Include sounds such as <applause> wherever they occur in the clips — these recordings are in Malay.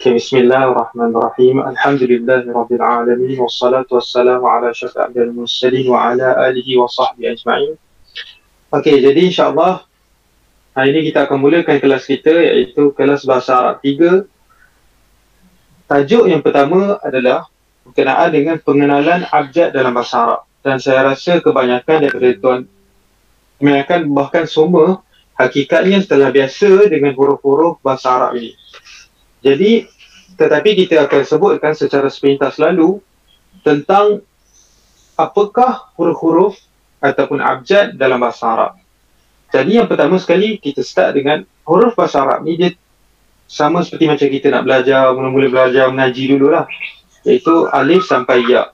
Okay, Bismillahirrahmanirrahim. Alhamdulillahirrabbilalamin. Wassalatu wassalamu ala syafi'al mursalin wa ala alihi wa sahbihi ajma'in. Okay, jadi insyaAllah hari ini kita akan mulakan kelas kita iaitu kelas Bahasa Arab 3. Tajuk yang pertama adalah berkenaan dengan pengenalan abjad dalam Bahasa Arab. Dan saya rasa kebanyakan daripada tuan kebanyakan bahkan semua hakikatnya telah biasa dengan huruf-huruf Bahasa Arab ini. Jadi, tetapi kita akan sebutkan secara sepintas lalu tentang apakah huruf-huruf ataupun abjad dalam bahasa Arab. Jadi yang pertama sekali kita start dengan huruf bahasa Arab ni dia sama seperti macam kita nak belajar, mula-mula belajar mengaji dululah. Iaitu alif sampai ya.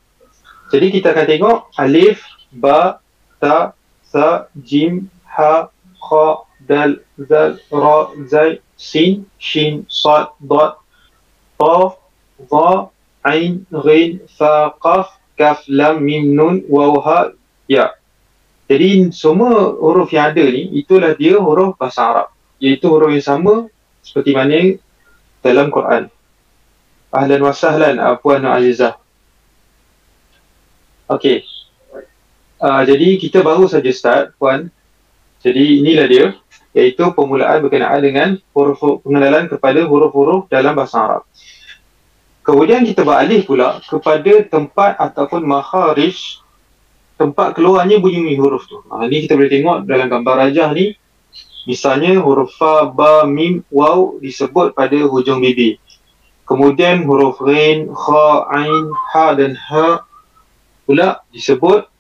Jadi kita akan tengok alif, ba, ta, sa, jim, ha, kha, dal, zal, ra, zai, sin, shin, sad, dot, qaf, dha, ain, ghin, fa, qaf, kaf, lam, mim, nun, waw, ha, ya. Jadi semua huruf yang ada ni itulah dia huruf bahasa Arab. Iaitu huruf yang sama seperti mana dalam Quran. Ahlan wa sahlan Puan Azizah. Okey. Uh, jadi kita baru saja start Puan. Jadi inilah dia iaitu permulaan berkenaan dengan huruf pengenalan kepada huruf-huruf dalam bahasa Arab. Kemudian kita beralih pula kepada tempat ataupun makharij tempat keluarnya bunyi huruf tu. Ha, ni kita boleh tengok dalam gambar rajah ni. Misalnya huruf fa, ba, mim, waw disebut pada hujung bibir. Kemudian huruf rin, kha, ain, ha dan ha pula disebut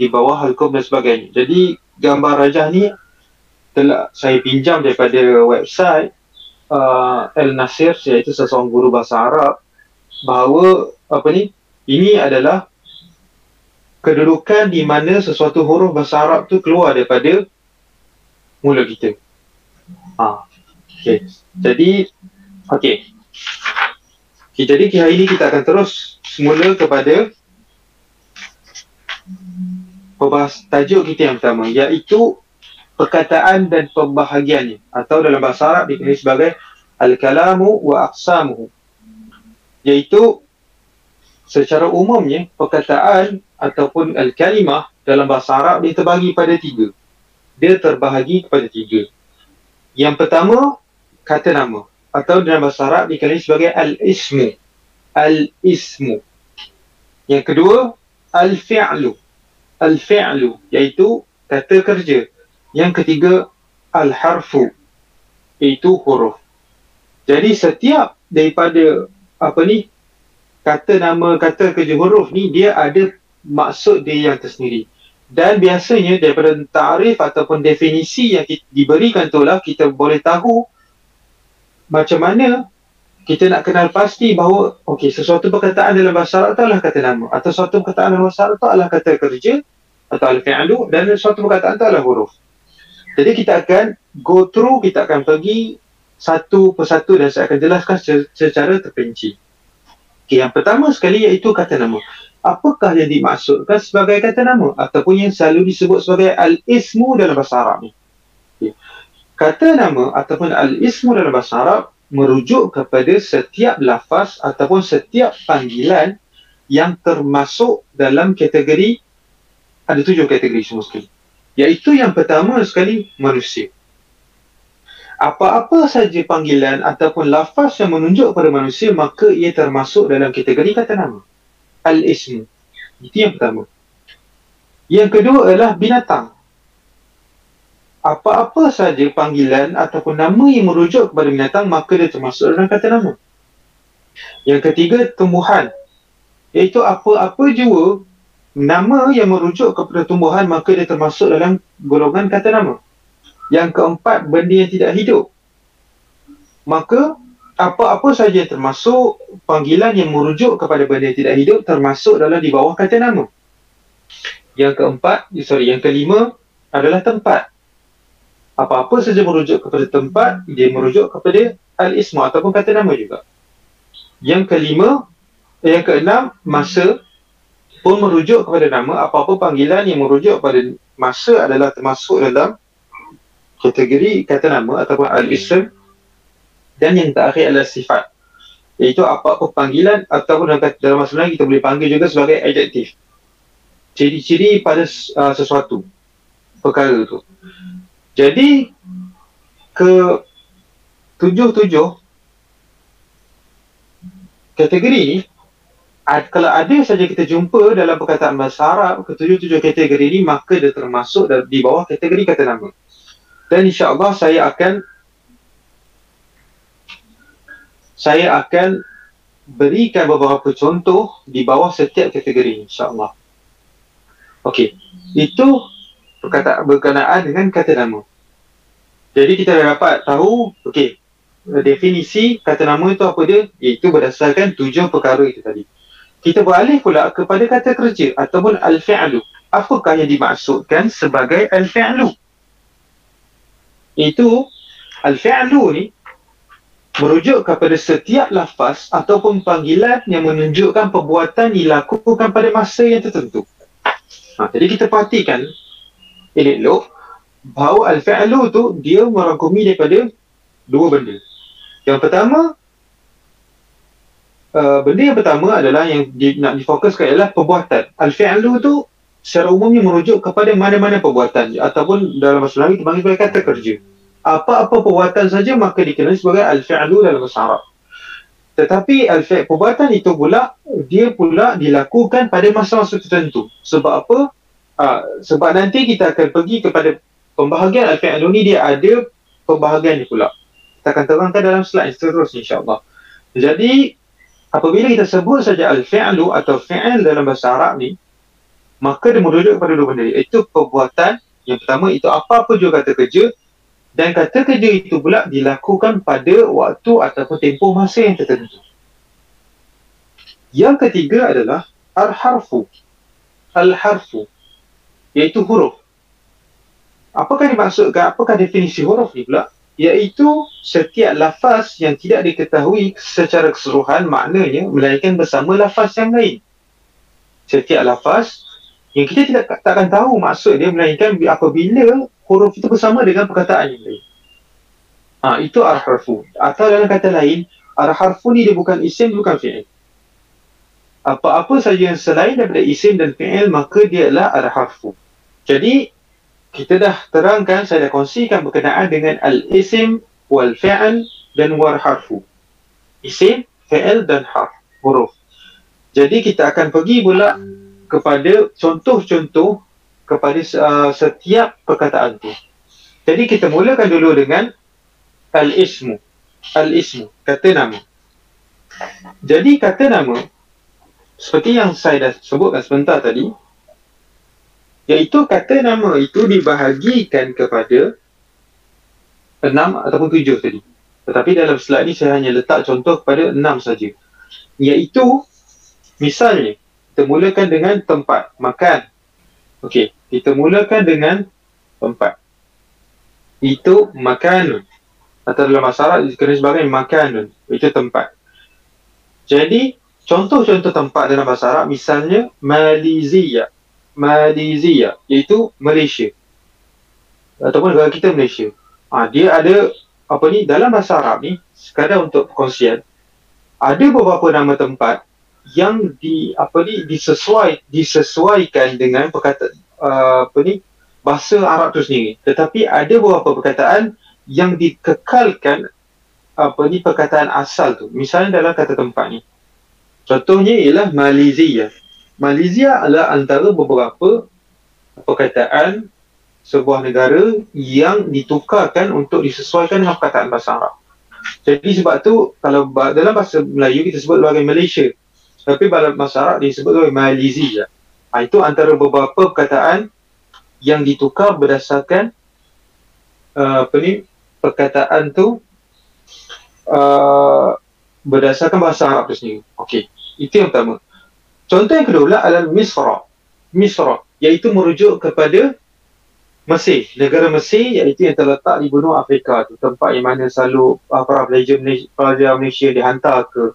di bawah halkum dan sebagainya. Jadi gambar rajah ni telah saya pinjam daripada website uh, El Nasir iaitu seseorang guru bahasa Arab bahawa apa ni ini adalah kedudukan di mana sesuatu huruf bahasa Arab tu keluar daripada mula kita. Ha. Okay. Jadi okey. Okay, jadi hari ini kita akan terus semula kepada pembahas tajuk kita yang pertama iaitu perkataan dan pembahagiannya. Atau dalam bahasa Arab dikenali sebagai al-kalamu wa aqsamuhu. Iaitu secara umumnya perkataan ataupun al-kalimah dalam bahasa Arab dia terbagi pada tiga. Dia terbahagi kepada tiga. Yang pertama kata nama. Atau dalam bahasa Arab dikenali sebagai al-ismu. Al-ismu. Yang kedua al-fi'lu. Al-fi'lu iaitu kata kerja yang ketiga, al-harfu iaitu huruf. Jadi setiap daripada apa ni kata nama kata kerja huruf ni dia ada maksud dia yang tersendiri. Dan biasanya daripada tarif ataupun definisi yang diberikan tu lah kita boleh tahu macam mana kita nak kenal pasti bahawa okey sesuatu perkataan dalam bahasa Arab adalah kata nama atau sesuatu perkataan dalam bahasa Arab adalah kata kerja atau al-fi'lu dan sesuatu perkataan adalah huruf. Jadi kita akan go through, kita akan pergi satu persatu dan saya akan jelaskan secara terperinci. Okay, yang pertama sekali iaitu kata nama. Apakah yang dimaksudkan sebagai kata nama ataupun yang selalu disebut sebagai al-ismu dalam bahasa Arab ni? Okay. Kata nama ataupun al-ismu dalam bahasa Arab merujuk kepada setiap lafaz ataupun setiap panggilan yang termasuk dalam kategori ada tujuh kategori semua sekali iaitu yang pertama sekali manusia. Apa-apa saja panggilan ataupun lafaz yang menunjuk pada manusia maka ia termasuk dalam kategori kata nama. Al-ismu. Itu yang pertama. Yang kedua adalah binatang. Apa-apa saja panggilan ataupun nama yang merujuk kepada binatang maka dia termasuk dalam kata nama. Yang ketiga tumbuhan. Iaitu apa-apa jua nama yang merujuk kepada tumbuhan maka dia termasuk dalam golongan kata nama. Yang keempat, benda yang tidak hidup. Maka apa-apa saja yang termasuk panggilan yang merujuk kepada benda yang tidak hidup termasuk dalam di bawah kata nama. Yang keempat, sorry, yang kelima adalah tempat. Apa-apa saja merujuk kepada tempat, dia merujuk kepada al-isma ataupun kata nama juga. Yang kelima, yang keenam, masa pun merujuk kepada nama apa-apa panggilan yang merujuk pada masa adalah termasuk dalam kategori kata nama ataupun al-ism dan yang terakhir adalah sifat. Iaitu apa-apa panggilan ataupun dalam, dalam masa lain kita boleh panggil juga sebagai adjektif. Ciri-ciri pada uh, sesuatu perkara tu. Jadi ke tujuh-tujuh kategori ni kalau ada saja kita jumpa dalam perkataan bahasa Arab ketujuh-tujuh kategori ini maka dia termasuk di bawah kategori kata nama. Dan insya-Allah saya akan saya akan berikan beberapa contoh di bawah setiap kategori insya-Allah. Okey. Itu perkataan berkenaan dengan kata nama. Jadi kita dah dapat tahu okey definisi kata nama itu apa dia? Iaitu berdasarkan tujuh perkara itu tadi. Kita beralih pula kepada kata kerja ataupun al-fi'lu. Apakah yang dimaksudkan sebagai al-fi'lu? Itu al-fi'lu ni merujuk kepada setiap lafaz ataupun panggilan yang menunjukkan perbuatan dilakukan pada masa yang tertentu. Ha, jadi kita perhatikan elok bahawa al-fi'lu tu dia merangkumi daripada dua benda. Yang pertama uh, benda yang pertama adalah yang di, nak difokuskan adalah perbuatan. Al-fi'lu tu secara umumnya merujuk kepada mana-mana perbuatan ataupun dalam bahasa Melayu dipanggil sebagai kata kerja apa-apa perbuatan saja maka dikenali sebagai al-fi'lu dalam bahasa Arab. Tetapi al-fi'l perbuatan itu pula dia pula dilakukan pada masa-masa tertentu. Sebab apa? Uh, sebab nanti kita akan pergi kepada pembahagian al-fi'lu ni dia ada pembahagian ni pula. Kita akan terangkan dalam slide seterusnya insya-Allah. Jadi apabila kita sebut saja al-fi'lu atau fi'il dalam bahasa Arab ni maka dia merujuk kepada dua benda iaitu perbuatan yang pertama itu apa-apa juga kata kerja dan kata kerja itu pula dilakukan pada waktu ataupun tempoh masa yang tertentu. Yang ketiga adalah al-harfu. Al-harfu iaitu huruf. Apakah dimaksudkan? Apakah definisi huruf ni pula? Iaitu setiap lafaz yang tidak diketahui secara keseluruhan maknanya melainkan bersama lafaz yang lain. Setiap lafaz yang kita tidak takkan tahu maksud dia melainkan apabila huruf itu bersama dengan perkataan yang lain. Ha, itu ar-harfu. Atau dalam kata lain, ar-harfu ni dia bukan isim, bukan fi'il. Apa-apa saja yang selain daripada isim dan fi'il, maka dia adalah ar-harfu. Jadi, kita dah terangkan, saya dah kongsikan berkenaan dengan al-isim, wal-fi'il dan war-harfu. Isim, fi'il dan harf, huruf. Jadi, kita akan pergi pula kepada contoh-contoh kepada uh, setiap perkataan tu. Jadi kita mulakan dulu dengan al-ismu. Al-ismu, kata nama. Jadi kata nama, seperti yang saya dah sebutkan sebentar tadi, iaitu kata nama itu dibahagikan kepada enam ataupun tujuh tadi. Tetapi dalam slide ni saya hanya letak contoh kepada enam saja. Iaitu, misalnya, kita mulakan dengan tempat makan. Okey, kita mulakan dengan tempat. Itu makan. Atau dalam masalah dikenali sebagai makan. Itu tempat. Jadi, contoh-contoh tempat dalam bahasa Arab misalnya Malaysia. Malaysia iaitu Malaysia. Ataupun negara kita Malaysia. Ha, dia ada apa ni dalam bahasa Arab ni sekadar untuk perkongsian ada beberapa nama tempat yang di apa ni disesuai disesuaikan dengan perkataan uh, apa ni bahasa Arab tu sendiri tetapi ada beberapa perkataan yang dikekalkan apa ni perkataan asal tu misalnya dalam kata tempat ni contohnya ialah Malaysia Malaysia adalah antara beberapa perkataan sebuah negara yang ditukarkan untuk disesuaikan dengan perkataan bahasa Arab jadi sebab tu kalau dalam bahasa Melayu kita sebut sebagai Malaysia tapi dalam bahasa Arab disebut sebagai Malaysia. Ha, itu antara beberapa perkataan yang ditukar berdasarkan uh, apa ni perkataan tu uh, berdasarkan bahasa Arab tu sendiri. Okey, itu yang pertama. Contoh yang kedua adalah Misra. Misra iaitu merujuk kepada Mesir, negara Mesir iaitu yang terletak di benua Afrika tu, tempat yang mana selalu uh, para pelajar Malaysia, Malaysia dihantar ke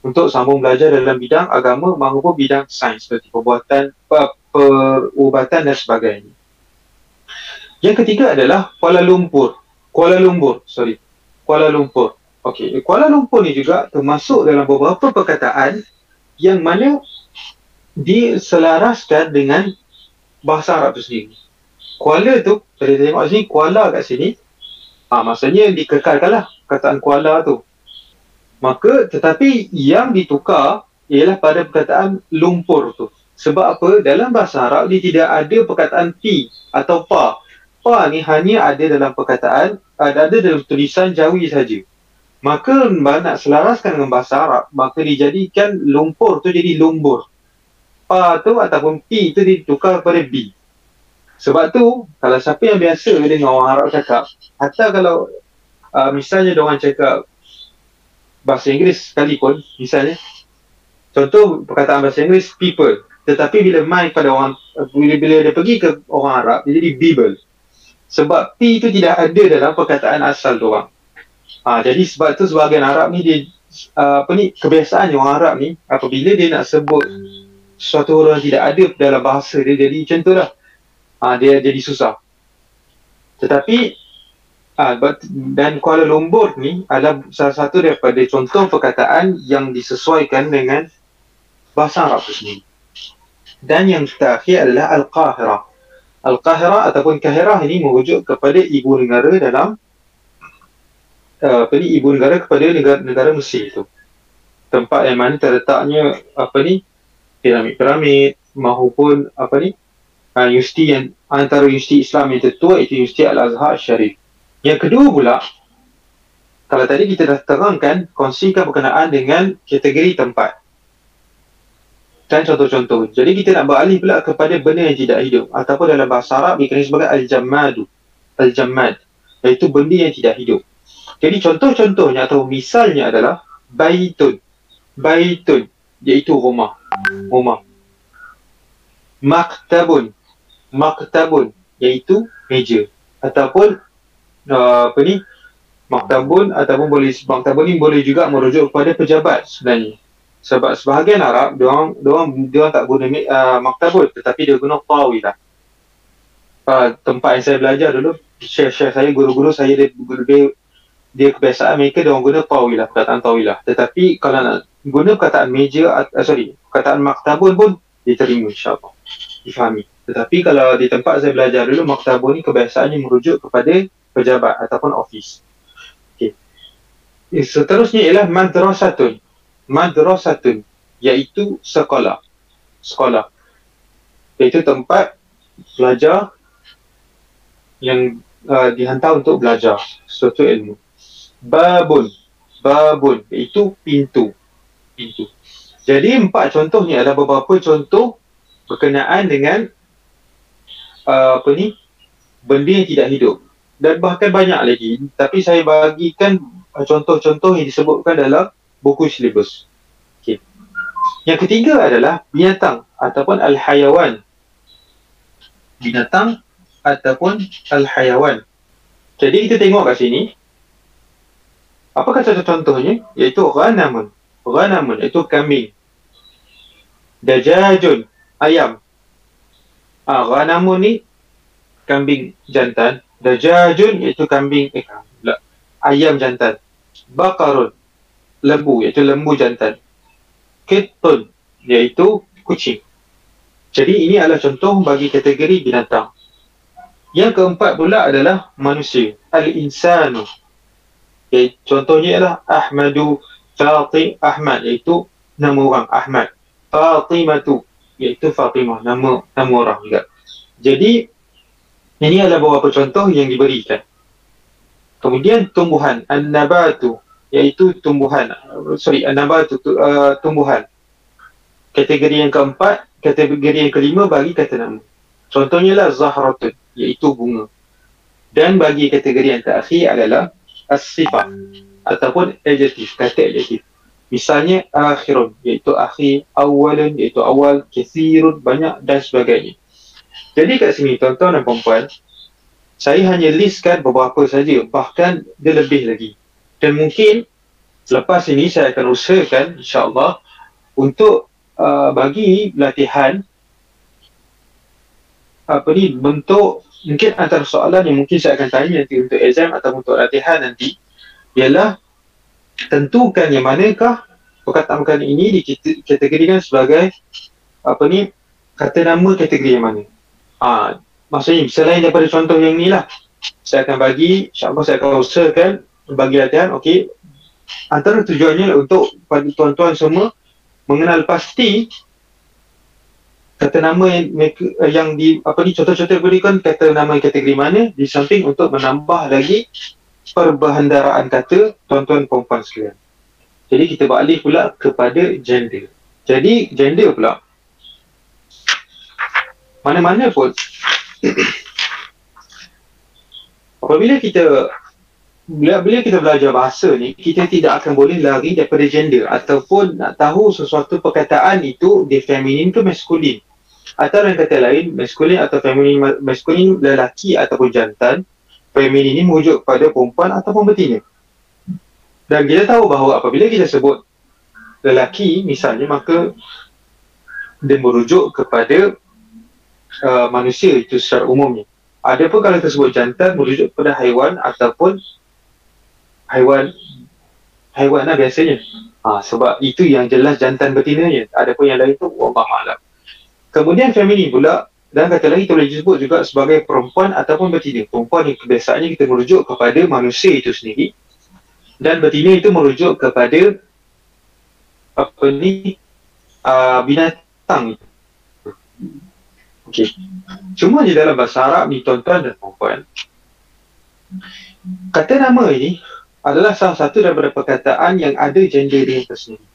untuk sambung belajar dalam bidang agama maupun bidang sains seperti perbuatan, perubatan dan sebagainya. Yang ketiga adalah Kuala Lumpur. Kuala Lumpur, sorry. Kuala Lumpur. Okey, Kuala Lumpur ni juga termasuk dalam beberapa perkataan yang mana diselaraskan dengan bahasa Arab tu sendiri. Kuala tu, kita tengok sini, Kuala kat sini, ha, maksudnya dikekalkan lah perkataan Kuala tu. Maka, tetapi yang ditukar ialah pada perkataan Lumpur tu. Sebab apa? Dalam bahasa Arab, dia tidak ada perkataan P atau Pa. Pa ni hanya ada dalam perkataan, ada, ada dalam tulisan Jawi saja. Maka nak selaraskan dengan bahasa Arab, maka dijadikan lumpur tu jadi lumbur. Pa tu ataupun P tu ditukar kepada B. Sebab tu, kalau siapa yang biasa dengan orang Arab cakap, hatta kalau uh, misalnya orang cakap bahasa Inggeris sekalipun, misalnya, contoh perkataan bahasa Inggeris, people. Tetapi bila main pada orang, bila, bila dia pergi ke orang Arab, dia jadi Bible. Sebab P tu tidak ada dalam perkataan asal orang. Ha, jadi sebab tu sebahagian Arab ni dia uh, apa ni kebiasaan orang Arab ni apabila dia nak sebut sesuatu orang tidak ada dalam bahasa dia jadi macam tu lah. Ha, dia jadi susah. Tetapi ha, dan Kuala Lumpur ni adalah salah satu daripada contoh perkataan yang disesuaikan dengan bahasa Arab sendiri. Dan yang terakhir adalah Al-Qahira. Al-Qahira ataupun Kahirah ini merujuk kepada ibu negara dalam uh, apa ni ibu negara kepada negara negara Mesir itu tempat yang mana terletaknya apa ni piramid-piramid maupun apa ni uh, universiti yang antara universiti Islam yang tertua itu Universiti Al-Azhar Syarif. Yang kedua pula kalau tadi kita dah terangkan kongsikan berkenaan dengan kategori tempat dan contoh-contoh. Jadi kita nak beralih pula kepada benda yang tidak hidup ataupun dalam bahasa Arab dikenali sebagai al-jammadu. Al-jammad iaitu benda yang tidak hidup. Jadi contoh-contohnya atau misalnya adalah baitun. Baitun iaitu rumah. Rumah. Maktabun. Maktabun iaitu meja. Ataupun uh, apa ni? Maktabun ataupun boleh maktabun ni boleh juga merujuk kepada pejabat sebenarnya. Sebab sebahagian Arab dia orang dia orang dia tak guna uh, maktabun tetapi dia guna tawilah. Uh, tempat yang saya belajar dulu share-share saya guru-guru saya dia, dia dia kebiasaan mereka dia orang guna tawilah perkataan tawilah tetapi kalau nak guna perkataan meja uh, sorry perkataan maktabun pun diterima insyaAllah. Difahami. Tetapi kalau di tempat saya belajar dulu maktabun ni kebiasaannya merujuk kepada pejabat ataupun office okay. Eh, seterusnya ialah madrasatun. Madrasatun iaitu sekolah. Sekolah. Iaitu tempat belajar yang uh, dihantar untuk belajar sesuatu ilmu. Babun. Babun itu pintu pintu jadi empat contoh ni adalah beberapa contoh berkenaan dengan uh, apa ni benda yang tidak hidup dan bahkan banyak lagi tapi saya bagikan uh, contoh-contoh yang disebutkan dalam buku silibus okay. yang ketiga adalah binatang ataupun al-hayawan binatang ataupun al-hayawan jadi kita tengok kat sini Apakah contoh contohnya? Iaitu ghanamun. Ghanamun iaitu kambing. Dajajun, ayam. Ah, ghanamun ni kambing jantan. Dajajun iaitu kambing eh, ayam jantan. Bakarun, lembu iaitu lembu jantan. Kitun iaitu kucing. Jadi ini adalah contoh bagi kategori binatang. Yang keempat pula adalah manusia. Al-insanu Okay, contohnya ialah Ahmadu Fatim Ahmad iaitu nama orang Ahmad. Fatimatu iaitu Fatimah nama nama orang juga. Jadi ini adalah beberapa contoh yang diberikan. Kemudian tumbuhan an-nabatu iaitu tumbuhan sorry an-nabatu uh, tumbuhan. Kategori yang keempat, kategori yang kelima bagi kata nama. Contohnya lah zahratun iaitu bunga. Dan bagi kategori yang terakhir adalah as-sifat ataupun adjektif, kata adjektif. Misalnya akhirun iaitu akhir, awalun iaitu awal, kathirun banyak dan sebagainya. Jadi kat sini tuan-tuan dan puan saya hanya listkan beberapa saja bahkan dia lebih lagi. Dan mungkin selepas ini saya akan usahakan insya-Allah untuk uh, bagi latihan apa ni bentuk mungkin antara soalan yang mungkin saya akan tanya nanti untuk exam atau untuk latihan nanti ialah tentukan yang manakah perkataan-perkataan ini dikategorikan sebagai apa ni kata nama kategori yang mana. Ah, maksudnya selain daripada contoh yang ni lah saya akan bagi, insyaAllah saya akan usahakan bagi latihan, okey antara tujuannya untuk pada tuan-tuan semua mengenal pasti kata nama yang, yang di apa ni contoh-contoh berikan kata nama kategori mana di samping untuk menambah lagi perbahandaraan kata tuan-tuan perempuan sekalian. Jadi kita beralih pula kepada gender. Jadi gender pula mana-mana pun <coughs> apabila kita bila, bila kita belajar bahasa ni kita tidak akan boleh lari daripada gender ataupun nak tahu sesuatu perkataan itu di feminin ke maskulin atau dengan kata lain maskulin atau feminin maskulin lelaki ataupun jantan feminin ini merujuk kepada perempuan ataupun betina dan kita tahu bahawa apabila kita sebut lelaki misalnya maka dia merujuk kepada uh, manusia itu secara umumnya Adapun kalau tersebut jantan merujuk kepada haiwan ataupun haiwan haiwan lah biasanya. Ha, sebab itu yang jelas jantan betinanya. Adapun yang lain tu Allah. Kemudian feminin pula dan kata lagi boleh disebut juga sebagai perempuan ataupun betina. Perempuan yang kebiasaannya kita merujuk kepada manusia itu sendiri dan betina itu merujuk kepada apa ni uh, binatang itu. Okey. Cuma di dalam bahasa Arab ni tuan-tuan dan puan kata nama ini adalah salah satu daripada perkataan yang ada gender dia tersendiri.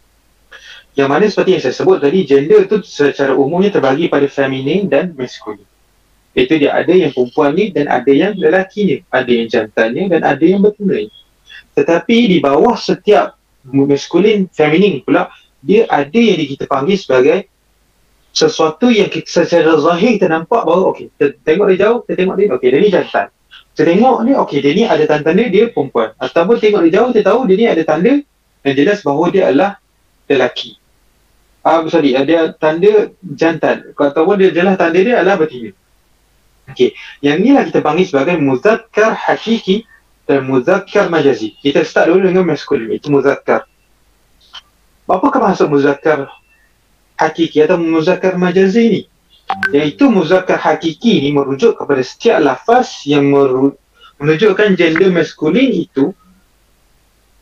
Yang mana seperti yang saya sebut tadi, gender itu secara umumnya terbagi pada feminin dan maskulin. Itu dia ada yang perempuan ni dan ada yang lelaki ni. Ada yang jantannya dan ada yang betina ni. Tetapi di bawah setiap maskulin, feminin pula, dia ada yang kita panggil sebagai sesuatu yang kita, secara zahir kita nampak bahawa okey, kita tengok dia jauh, kita tengok dia, okey, dia ni jantan. Kita tengok ni, okey, dia ni ada tanda dia perempuan. Ataupun tengok dia jauh, kita tahu dia ni ada tanda yang jelas bahawa dia adalah lelaki. Ah, uh, sorry, dia tanda jantan. Ataupun dia jelas tanda dia adalah betina. Okey, yang inilah kita panggil sebagai muzakkar hakiki dan muzakkar majazi. Kita start dulu dengan maskulin, itu muzakkar. Apakah maksud muzakkar hakiki atau muzakkar majazi ni iaitu muzakkar hakiki ni merujuk kepada setiap lafaz yang menunjukkan gender maskulin itu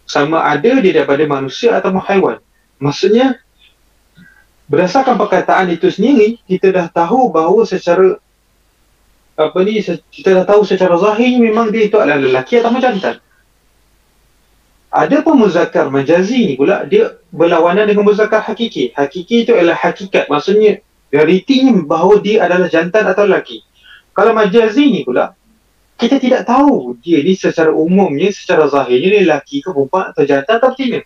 sama ada dia daripada manusia atau haiwan maksudnya berdasarkan perkataan itu sendiri kita dah tahu bahawa secara apa ni kita dah tahu secara zahir memang dia itu adalah lelaki atau jantan ada pun muzakkar majazi ni pula dia berlawanan dengan muzakkar hakiki. Hakiki itu adalah hakikat. Maksudnya realitinya bahawa dia adalah jantan atau lelaki. Kalau majazi ni pula kita tidak tahu dia ni secara umumnya, secara zahirnya dia lelaki ke perempuan atau jantan atau betina.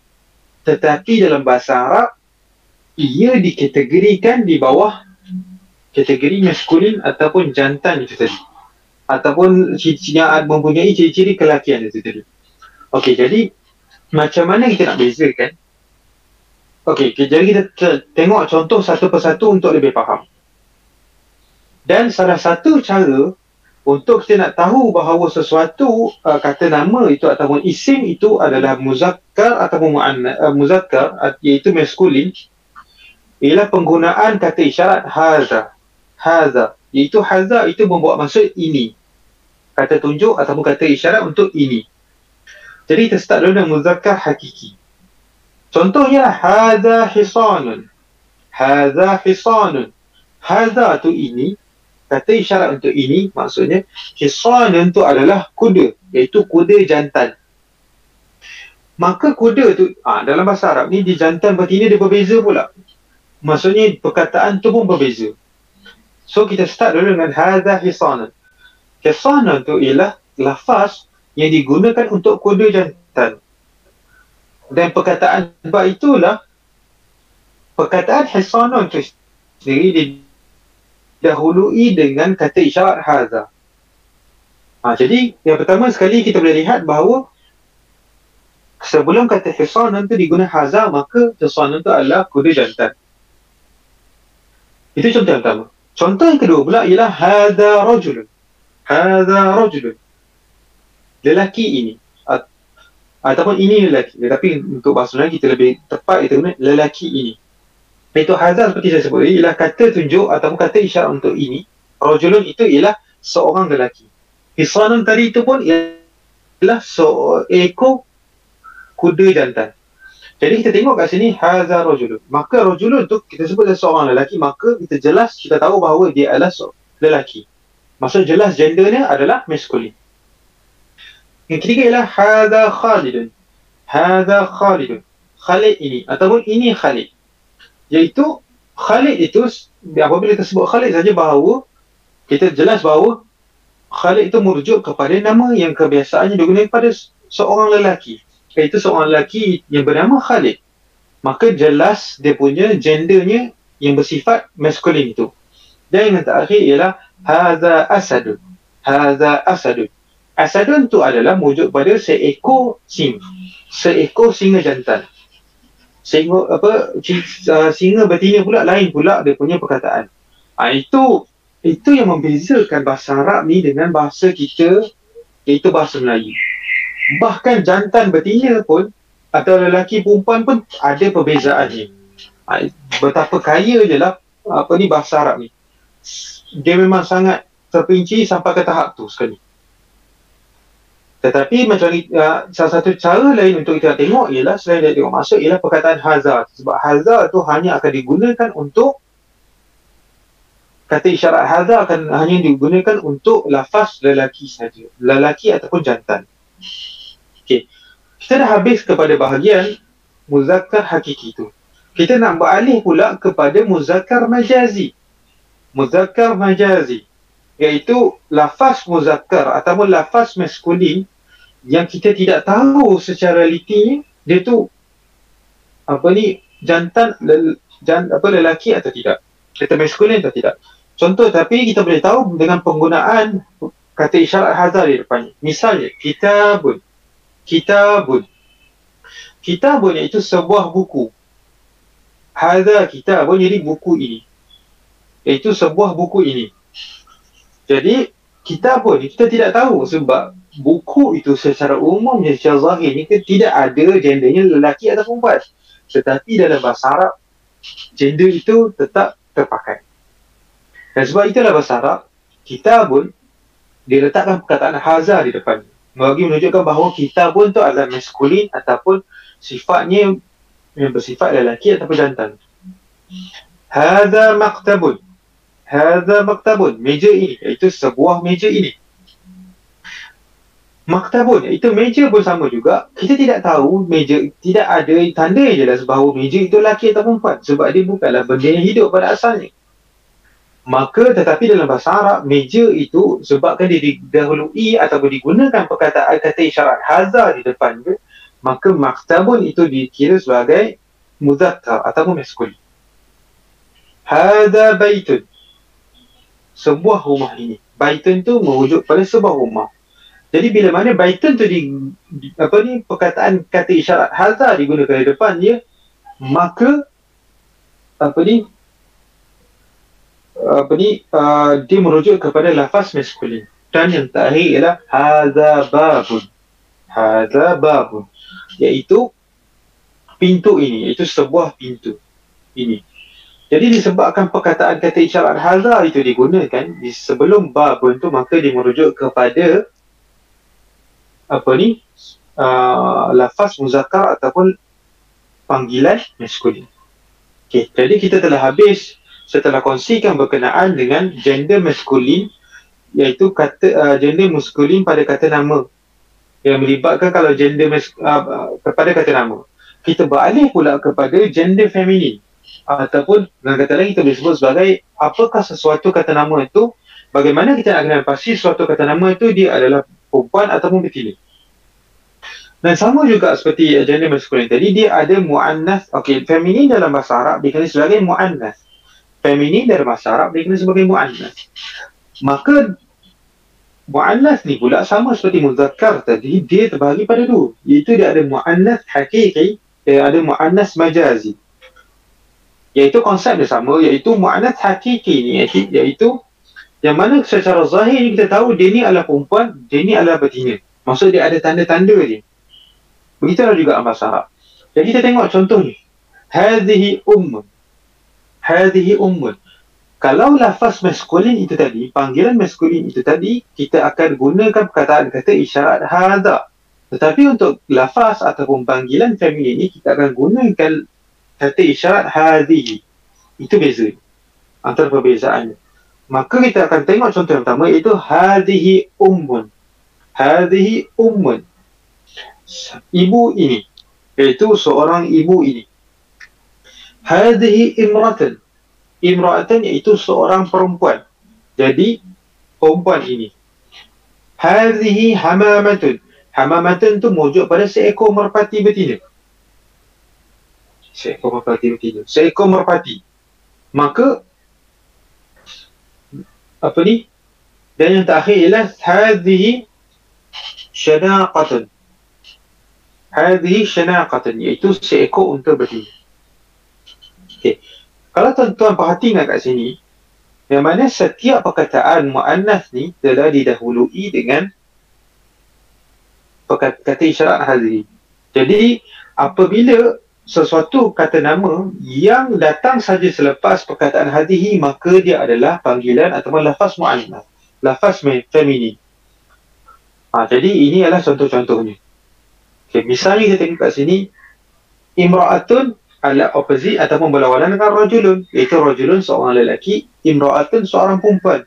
Tetapi dalam bahasa Arab ia dikategorikan di bawah kategori maskulin ataupun jantan itu tadi. Ataupun yang mempunyai ciri-ciri kelakian itu tadi. Okey, jadi macam mana kita nak bezakan Okey, jadi kita tengok contoh satu persatu untuk lebih faham. Dan salah satu cara untuk kita nak tahu bahawa sesuatu uh, kata nama itu ataupun isim itu adalah muzakkar ataupun mu'anna, uh, muzakkar iaitu maskulin ialah penggunaan kata isyarat haza. Haza. Iaitu haza itu membuat maksud ini. Kata tunjuk ataupun kata isyarat untuk ini. Jadi kita start dulu dengan muzakkar hakiki. Contohnya hadza hisanun. Hadza hisanun. Hadza tu ini kata isyarat untuk ini maksudnya hisanun tu adalah kuda iaitu kuda jantan. Maka kuda tu ah dalam bahasa Arab ni di jantan betina dia berbeza pula. Maksudnya perkataan tu pun berbeza. So kita start dulu dengan hadza hisanun. Hisanun tu ialah lafaz yang digunakan untuk kuda jantan. Dan perkataan sebab itulah perkataan hisanun tu sendiri didahului dengan kata isyarat haza. Ha, jadi yang pertama sekali kita boleh lihat bahawa sebelum kata hisanun tu digunakan haza maka hisanun tu adalah kuda jantan. Itu contoh yang pertama. Contoh yang kedua pula ialah hadha rajulun. Hadha rajulun. Lelaki ini. Ataupun ini lelaki. Tetapi untuk bahasa Melayu kita lebih tepat kita guna lelaki ini. Itu hazar seperti saya sebut ialah kata tunjuk ataupun kata isyarat untuk ini. Rajulun itu ialah seorang lelaki. Hisanun tadi itu pun ialah seekor kuda jantan jadi kita tengok kat sini hazar rajulun maka rajulun tu kita sebut seorang lelaki maka kita jelas kita tahu bahawa dia adalah lelaki maksud jelas gendernya adalah maskulin yang ketiga ialah hadha Khalidun. Hadha Khalidun. Khalid ini ataupun ini Khalid. Iaitu Khalid itu apabila kita sebut Khalid saja bahawa kita jelas bahawa Khalid itu merujuk kepada nama yang kebiasaannya digunakan pada seorang lelaki. Iaitu seorang lelaki yang bernama Khalid. Maka jelas dia punya gendernya yang bersifat maskulin itu. Dan yang terakhir ialah Hadha Asadun. Hadha Asadun. Asadun tu adalah wujud pada seekor singa. Seekor singa jantan. Singa apa uh, singa betina pula lain pula dia punya perkataan. Ha, itu itu yang membezakan bahasa Arab ni dengan bahasa kita iaitu bahasa Melayu. Bahkan jantan betina pun atau lelaki perempuan pun ada perbezaannya. Ha, betapa kaya je lah apa ni bahasa Arab ni. Dia memang sangat terperinci sampai ke tahap tu sekali. Tetapi macam uh, salah satu cara lain untuk kita tengok ialah selain dari tengok masuk ialah perkataan hazar. Sebab hazar tu hanya akan digunakan untuk kata isyarat hazar akan hanya digunakan untuk lafaz lelaki saja. Lelaki ataupun jantan. Okey. Kita dah habis kepada bahagian muzakkar hakiki tu. Kita nak beralih pula kepada muzakkar majazi. Muzakkar majazi iaitu lafaz muzakkar ataupun lafaz maskulin yang kita tidak tahu secara litinya dia tu apa ni jantan lel, jan, apa lelaki atau tidak kita maskulin atau tidak contoh tapi kita boleh tahu dengan penggunaan kata isyarat hazar di depan misalnya kitabun kitabun kitabun iaitu sebuah buku hazar kitabun jadi buku ini iaitu sebuah buku ini jadi kita pun kita tidak tahu sebab buku itu secara umum secara zahir ni tidak ada gendernya lelaki atau perempuan. Tetapi dalam bahasa Arab gender itu tetap terpakai. Dan sebab itulah bahasa Arab kita pun diletakkan perkataan hazar di depan. Bagi menunjukkan bahawa kita pun tu adalah maskulin ataupun sifatnya yang bersifat lelaki ataupun jantan. Hadza maktabun Hadha maktabun. Meja ini. Iaitu sebuah meja ini. Maktabun. Itu meja pun sama juga. Kita tidak tahu meja. Tidak ada tanda je lah bahawa meja itu lelaki atau perempuan. Sebab dia bukanlah benda yang hidup pada asalnya. Maka tetapi dalam bahasa Arab, meja itu sebabkan dia didahului ataupun digunakan perkataan kata isyarat hazar di depan dia, maka maktabun itu dikira sebagai muzakkar ataupun maskulin. Hada baitun sebuah rumah ini. Baitun tu merujuk pada sebuah rumah. Jadi bila mana baitun tu di, di apa ni perkataan kata isyarat hadza digunakan di depan dia maka apa ni apa ni uh, dia merujuk kepada lafaz maskulin. Dan yang terakhir ialah hadza babun. Hadza babun. Iaitu pintu ini iaitu sebuah pintu ini. Jadi disebabkan perkataan kata isyarat hazar itu digunakan di sebelum bab itu maka dia merujuk kepada apa ni uh, lafaz muzakkar ataupun panggilan maskulin. Okey, jadi kita telah habis setelah kongsikan berkenaan dengan gender maskulin iaitu kata uh, gender maskulin pada kata nama. Yang melibatkan kalau gender mas, uh, kepada kata nama. Kita beralih pula kepada gender feminin ataupun dengan kata lain kita boleh sebut sebagai apakah sesuatu kata nama itu bagaimana kita nak kenal pasti sesuatu kata nama itu dia adalah perempuan ataupun betina. Dan sama juga seperti gender maskulin tadi dia ada muannas. Okey feminin dalam bahasa Arab dikenali sebagai muannas feminin dalam bahasa Arab dikenali sebagai muannas maka muannas ni pula sama seperti muzakkar tadi dia terbahagi pada dua iaitu dia ada muannas hakiki dia ada muannas majazi iaitu konsep dia sama iaitu mu'anat hakiki ni iaitu, yang mana secara zahir ni kita tahu dia ni adalah perempuan dia ni adalah betina maksud dia ada tanda-tanda dia Begitulah juga bahasa Arab. Jadi kita tengok contoh ni. Hadhihi ummun. Hadhihi ummun. Kalau lafaz maskulin itu tadi, panggilan maskulin itu tadi, kita akan gunakan perkataan kata isyarat hadha. Tetapi untuk lafaz ataupun panggilan feminin ini, kita akan gunakan kata isyarat hadhihi. Itu beza. Antara perbezaannya. Maka kita akan tengok contoh yang pertama iaitu hadhihi ummun. Hadhihi ummun. Ibu ini. Iaitu seorang ibu ini. Hadhihi imratan. Imratan iaitu seorang perempuan. Jadi, perempuan ini. Hadhihi hamamatun. Hamamatun tu mujuk pada seekor merpati betina. Seekor merpati betina. Seekor merpati. Maka, apa ni? Dan yang terakhir ialah hadhihi syanaqatun. Hadhihi syanaqatun iaitu seekor unta betina. Okey. Kalau tuan-tuan perhatikan kat sini, yang mana setiap perkataan mu'annas ni telah didahului dengan kata isyarat hadhihi. Jadi, apabila sesuatu kata nama yang datang saja selepas perkataan hadihi maka dia adalah panggilan atau lafaz mu'annas lafaz feminin ha, jadi ini adalah contoh-contohnya okay, misalnya kita tengok kat sini imra'atun adalah opposite ataupun berlawanan dengan rajulun. Iaitu rajulun seorang lelaki imra'atun seorang perempuan.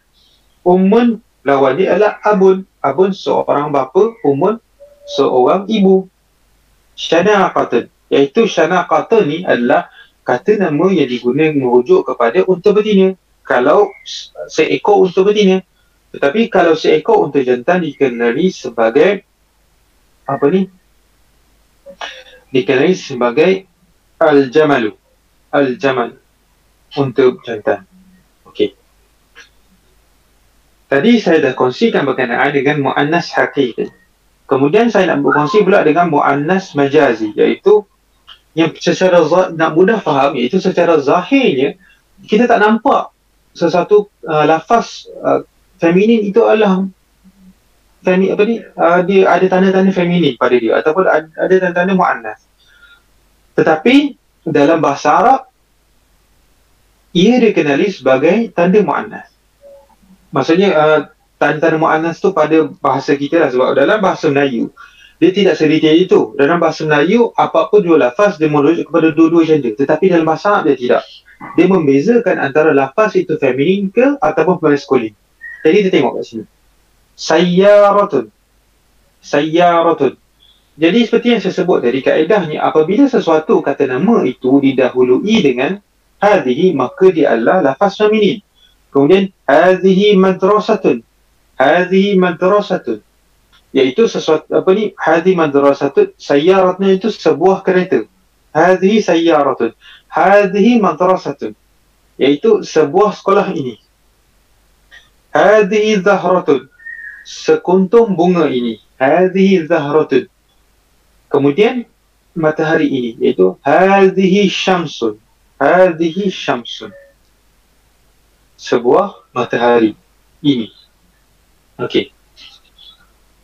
Ummun lawan dia adalah abun. Abun seorang bapa ummun seorang ibu. Syanaqatun iaitu syanaqata ni adalah kata nama yang digunakan merujuk kepada unta betina. Kalau seekor unta betina. Tetapi kalau seekor unta jantan dikenali sebagai apa ni? Dikenali sebagai al-jamalu. Al-jamal unta jantan okey tadi saya dah kongsikan berkenaan dengan muannas haqiqi. Kemudian saya nak berkongsi pula dengan muannas majazi iaitu yang secara nak mudah faham iaitu secara zahirnya kita tak nampak sesuatu uh, lafaz uh, feminin itu adalah femi apa ni? Uh, dia ada tanda-tanda feminin pada dia ataupun ada tanda-tanda muannas tetapi dalam bahasa Arab ia dikenali sebagai tanda muannas maksudnya uh, tanda-tanda muannas tu pada bahasa kita lah sebab dalam bahasa Melayu dia tidak sedetail itu. Dalam bahasa Melayu, apa-apa dua lafaz dia merujuk kepada dua-dua gender. Tetapi dalam bahasa Arab dia tidak. Dia membezakan antara lafaz itu feminin ke ataupun maskulin. Jadi kita tengok kat sini. Sayyaratun. Sayyaratun. Jadi seperti yang saya sebut tadi kaedahnya apabila sesuatu kata nama itu didahului dengan hadhihi maka dia adalah lafaz feminin. Kemudian hadhihi madrasatun. Hadhihi madrasatun. Iaitu sesuatu apa ni? Hadhi madrasatun sayyaratun itu sebuah kereta. Hadhi sayyaratun. Hadhi madrasatun. Iaitu sebuah sekolah ini. Hadhi zahratun sekuntum bunga ini. Hadhi zahratun kemudian matahari ini iaitu hadhi syamsun hadhi syamsun sebuah matahari ini okey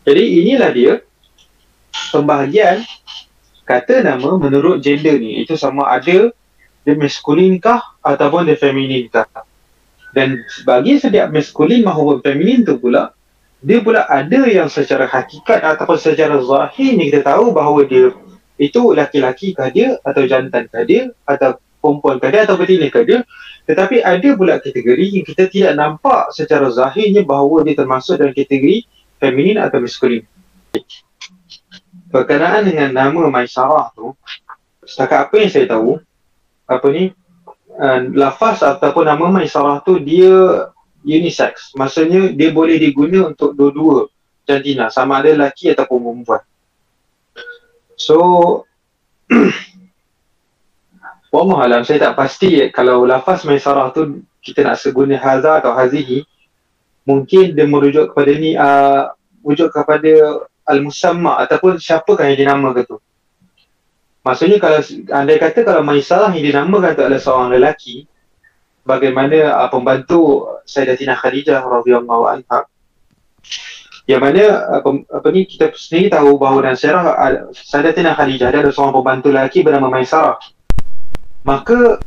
jadi inilah dia pembahagian kata nama menurut gender ni. Itu sama ada dia maskulin kah ataupun dia feminin kah. Dan bagi setiap maskulin maupun feminin tu pula, dia pula ada yang secara hakikat ataupun secara zahir ni kita tahu bahawa dia itu laki-laki kah dia atau jantan kah dia atau perempuan kah dia atau betina kah dia. Tetapi ada pula kategori yang kita tidak nampak secara zahirnya bahawa dia termasuk dalam kategori feminin atau maskulin. Berkenaan dengan nama Maisarah tu, setakat apa yang saya tahu, apa ni, uh, lafaz ataupun nama Maisarah tu dia unisex. Maksudnya dia boleh diguna untuk dua-dua jantina, sama ada lelaki ataupun perempuan. So, <clears throat> Wallah alam, saya tak pasti kalau lafaz Maisarah tu kita nak seguna Haza atau Hazihi, mungkin dia merujuk kepada ni uh, merujuk kepada al-musamma ataupun siapakah yang dinamakan tu maksudnya kalau anda kata kalau Maisarah yang dinamakan tu adalah seorang lelaki bagaimana uh, pembantu Sayyidatina Khadijah radhiyallahu anha. Yang mana apa, apa ni kita sendiri tahu bahawa dalam serah Sadatina Khadijah ada seorang pembantu lelaki bernama Maisarah. Maka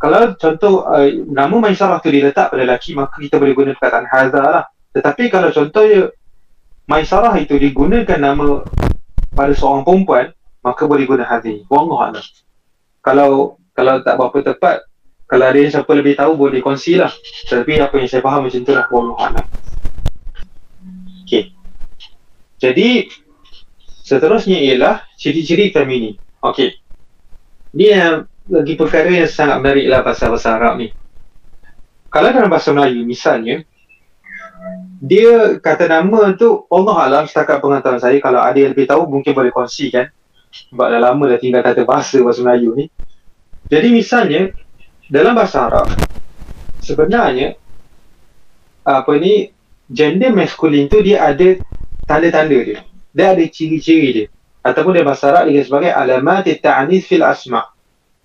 kalau contoh uh, nama Maisarah tu diletak pada lelaki maka kita boleh guna perkataan Hazar lah. Tetapi kalau contohnya Maisarah itu digunakan nama pada seorang perempuan maka boleh guna Hazir Wallah kalau kalau tak berapa tepat kalau ada yang siapa lebih tahu boleh kongsi lah tapi apa yang saya faham macam tu lah Wallah Okay. Jadi seterusnya ialah ciri-ciri feminin. Okay. Ini yang lagi perkara yang sangat menarik lah pasal bahasa Arab ni. Kalau dalam bahasa Melayu misalnya dia kata nama tu Allah Alam setakat pengetahuan saya kalau ada yang lebih tahu mungkin boleh kongsi kan sebab dah lama dah tinggal kata bahasa bahasa Melayu ni jadi misalnya dalam bahasa Arab sebenarnya apa ni gender maskulin tu dia ada tanda-tanda dia. Dia ada ciri-ciri dia. Ataupun dia bahasa Arab dia sebagai alamat ta'anis fil asma.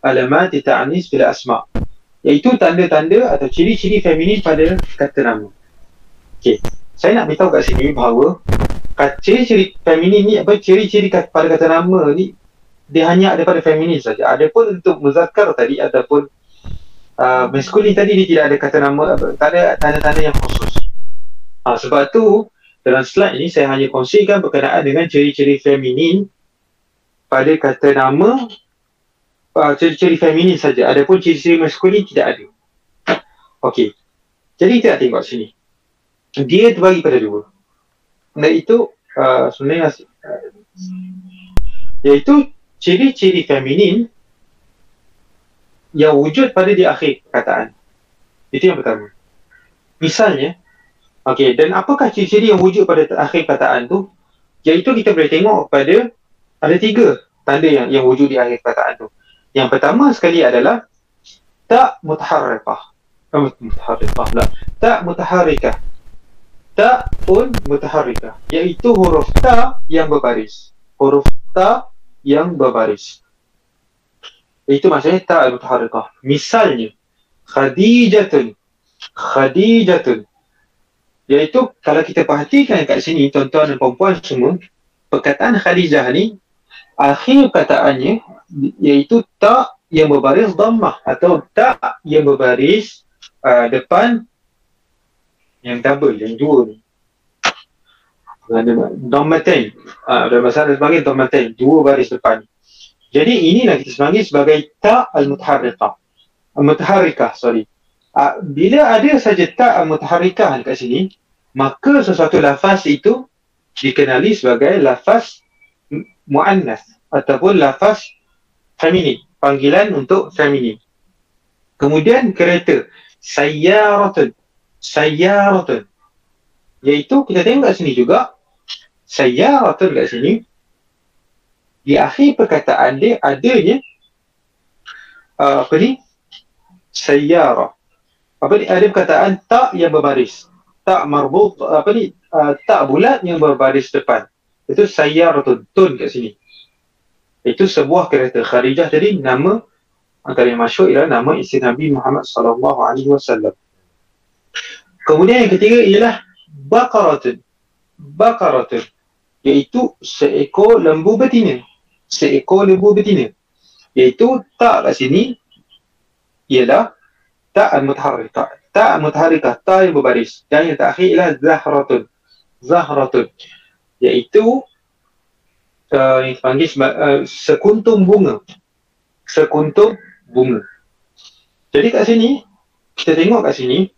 Alamat ta'anis fil asma. Iaitu tanda-tanda atau ciri-ciri feminin pada kata nama. Okey. Saya nak beritahu kat sini bahawa ciri-ciri feminin ni apa ciri-ciri pada kata nama ni dia hanya ada pada feminin saja. Adapun untuk muzakkar tadi ataupun uh, tadi dia tidak ada kata nama tak ada tanda-tanda yang khusus. Ha, sebab tu dalam slide ini saya hanya kongsikan berkenaan dengan ciri-ciri feminin pada kata nama uh, ciri-ciri feminin saja. Adapun ciri-ciri maskulin tidak ada. Okey. Jadi kita tengok sini. Dia terbagi pada dua. Dan itu uh, sebenarnya uh, iaitu ciri-ciri feminin yang wujud pada di akhir perkataan. Itu yang pertama. Misalnya, Okey, dan apakah ciri-ciri yang wujud pada akhir kataan tu? Iaitu kita boleh tengok pada ada tiga tanda yang yang wujud di akhir kataan tu. Yang pertama sekali adalah tak mutaharrikah. Eh, mutaharrikah pula. Tak mutaharrikah. Tak pun mutaharrikah. Iaitu huruf ta yang berbaris. Huruf ta yang berbaris. Itu maksudnya tak mutaharrikah. Misalnya, Khadijatun. Khadijatun. Iaitu kalau kita perhatikan kat sini tuan-tuan dan puan semua perkataan Khadijah ni akhir perkataannya iaitu tak yang berbaris dhammah atau tak yang berbaris uh, depan yang double yang dua ni dhammatain uh, dalam bahasa Arab sebagai dhammatain dua baris depan jadi inilah kita sebagai sebagai tak al-mutaharrikah al-mutaharrikah sorry. Uh, bila ada saja tak al-mutaharrikah dekat sini maka sesuatu lafaz itu dikenali sebagai lafaz muannas ataupun lafaz feminin panggilan untuk feminin. Kemudian kereta sayyaratun sayyaratun. Iaitu kita tengok kat sini juga sayyaratun kat sini di akhir perkataan dia adanya uh, apa ni? Sayyara. Apa ni? Ada perkataan tak yang berbaris. Tak marbut apa ni? Uh, tak bulat yang berbaris depan. Itu sayyaratun tun kat sini. Itu sebuah kereta kharijah jadi nama antara yang masyhur ialah nama isteri Nabi Muhammad sallallahu alaihi wasallam. Kemudian yang ketiga ialah baqaratun. Baqaratun iaitu seekor lembu betina seekor lembu betina iaitu tak kat sini ialah tak al-mutaharrikah tak mutaharikah, ta yang berbaris. Dan yang terakhir ialah zahratun. Zahratun. Iaitu uh, yang dipanggil uh, sekuntum bunga. Sekuntum bunga. Jadi kat sini, kita tengok kat sini.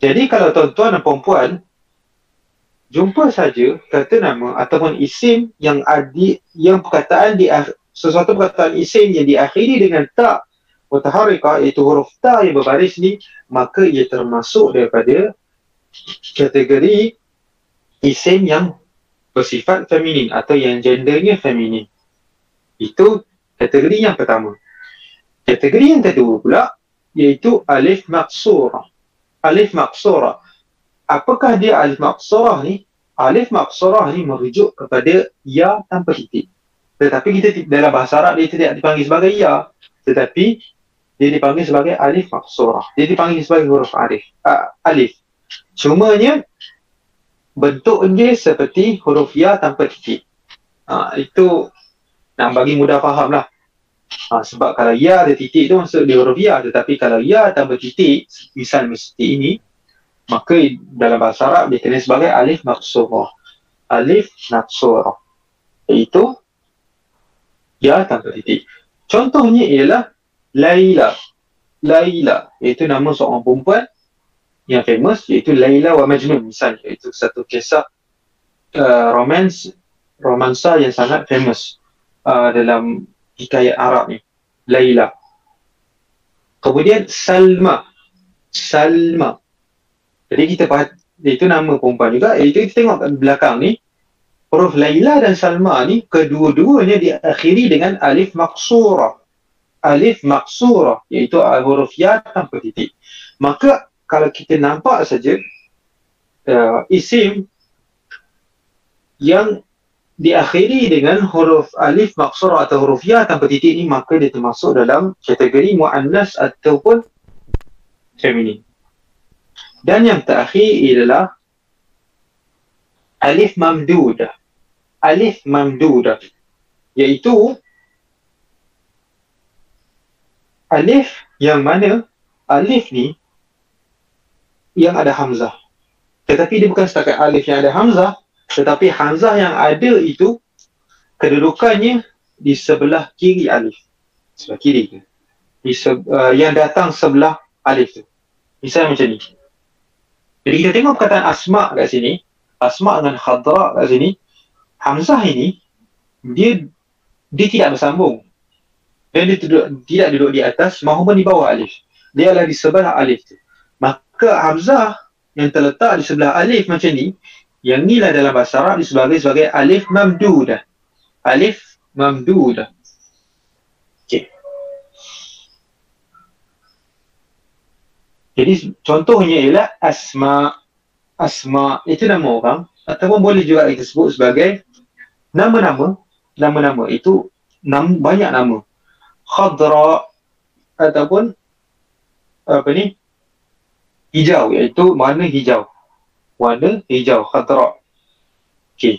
Jadi kalau tuan-tuan dan puan jumpa saja kata nama ataupun isim yang adi, yang perkataan di sesuatu perkataan isim yang diakhiri dengan tak mutaharikah iaitu huruf ta yang berbaris ni maka ia termasuk daripada kategori isim yang bersifat feminin atau yang gendernya feminin. Itu kategori yang pertama. Kategori yang kedua pula iaitu alif maqsurah. Alif maqsurah apakah dia alif maqsurah ni alif maqsurah ni merujuk kepada ya tanpa titik tetapi kita dalam bahasa Arab dia tidak dipanggil sebagai ya tetapi dia dipanggil sebagai alif maksurah. Dia dipanggil sebagai huruf alif. Uh, alif. Cumanya bentuknya seperti huruf ya tanpa titik. Ha, itu nak bagi mudah faham lah. Ha, sebab kalau ya ada titik tu maksud dia huruf ya. Tetapi kalau ya tanpa titik, misal mesti ini, maka dalam bahasa Arab dia kena sebagai alif maksurah. Alif maksurah. Iaitu ya tanpa titik. Contohnya ialah Laila. Laila. Iaitu nama seorang perempuan yang famous iaitu Laila wa Majnun misalnya. Itu satu kisah uh, romance romansa yang sangat famous uh, dalam hikayat Arab ni. Laila. Kemudian Salma. Salma. Jadi kita faham itu nama perempuan juga. Itu kita tengok kat belakang ni huruf Laila dan Salma ni kedua-duanya diakhiri dengan alif maksurah. Alif maksurah iaitu huruf ya tanpa titik. Maka kalau kita nampak saja uh, isim yang diakhiri dengan huruf alif maksurah atau huruf ya tanpa titik ni maka dia termasuk dalam kategori muannas ataupun feminin. Dan yang terakhir ialah alif mamdudah. Alif mamdudah. Iaitu alif yang mana alif ni yang ada hamzah. Tetapi dia bukan setakat alif yang ada hamzah, tetapi hamzah yang ada itu kedudukannya di sebelah kiri alif. Sebelah kiri ke? Di se- uh, yang datang sebelah alif tu. Misalnya macam ni. Jadi kita tengok perkataan asma kat sini, asma dengan khadra kat sini, hamzah ini dia dia tidak bersambung. Dan dia duduk, tidak duduk di atas maupun di bawah alif. Dia adalah di sebelah alif tu. Maka hamzah yang terletak di sebelah alif macam ni, yang inilah dalam bahasa Arab disebut sebagai alif mamdudah. Alif mamdudah. Jadi contohnya ialah asma. Asma itu nama orang ataupun boleh juga kita sebut sebagai nama-nama. Nama-nama itu nam, banyak nama. Khadra ataupun apa ni? Hijau iaitu mana hijau. Warna hijau khadra. Okey.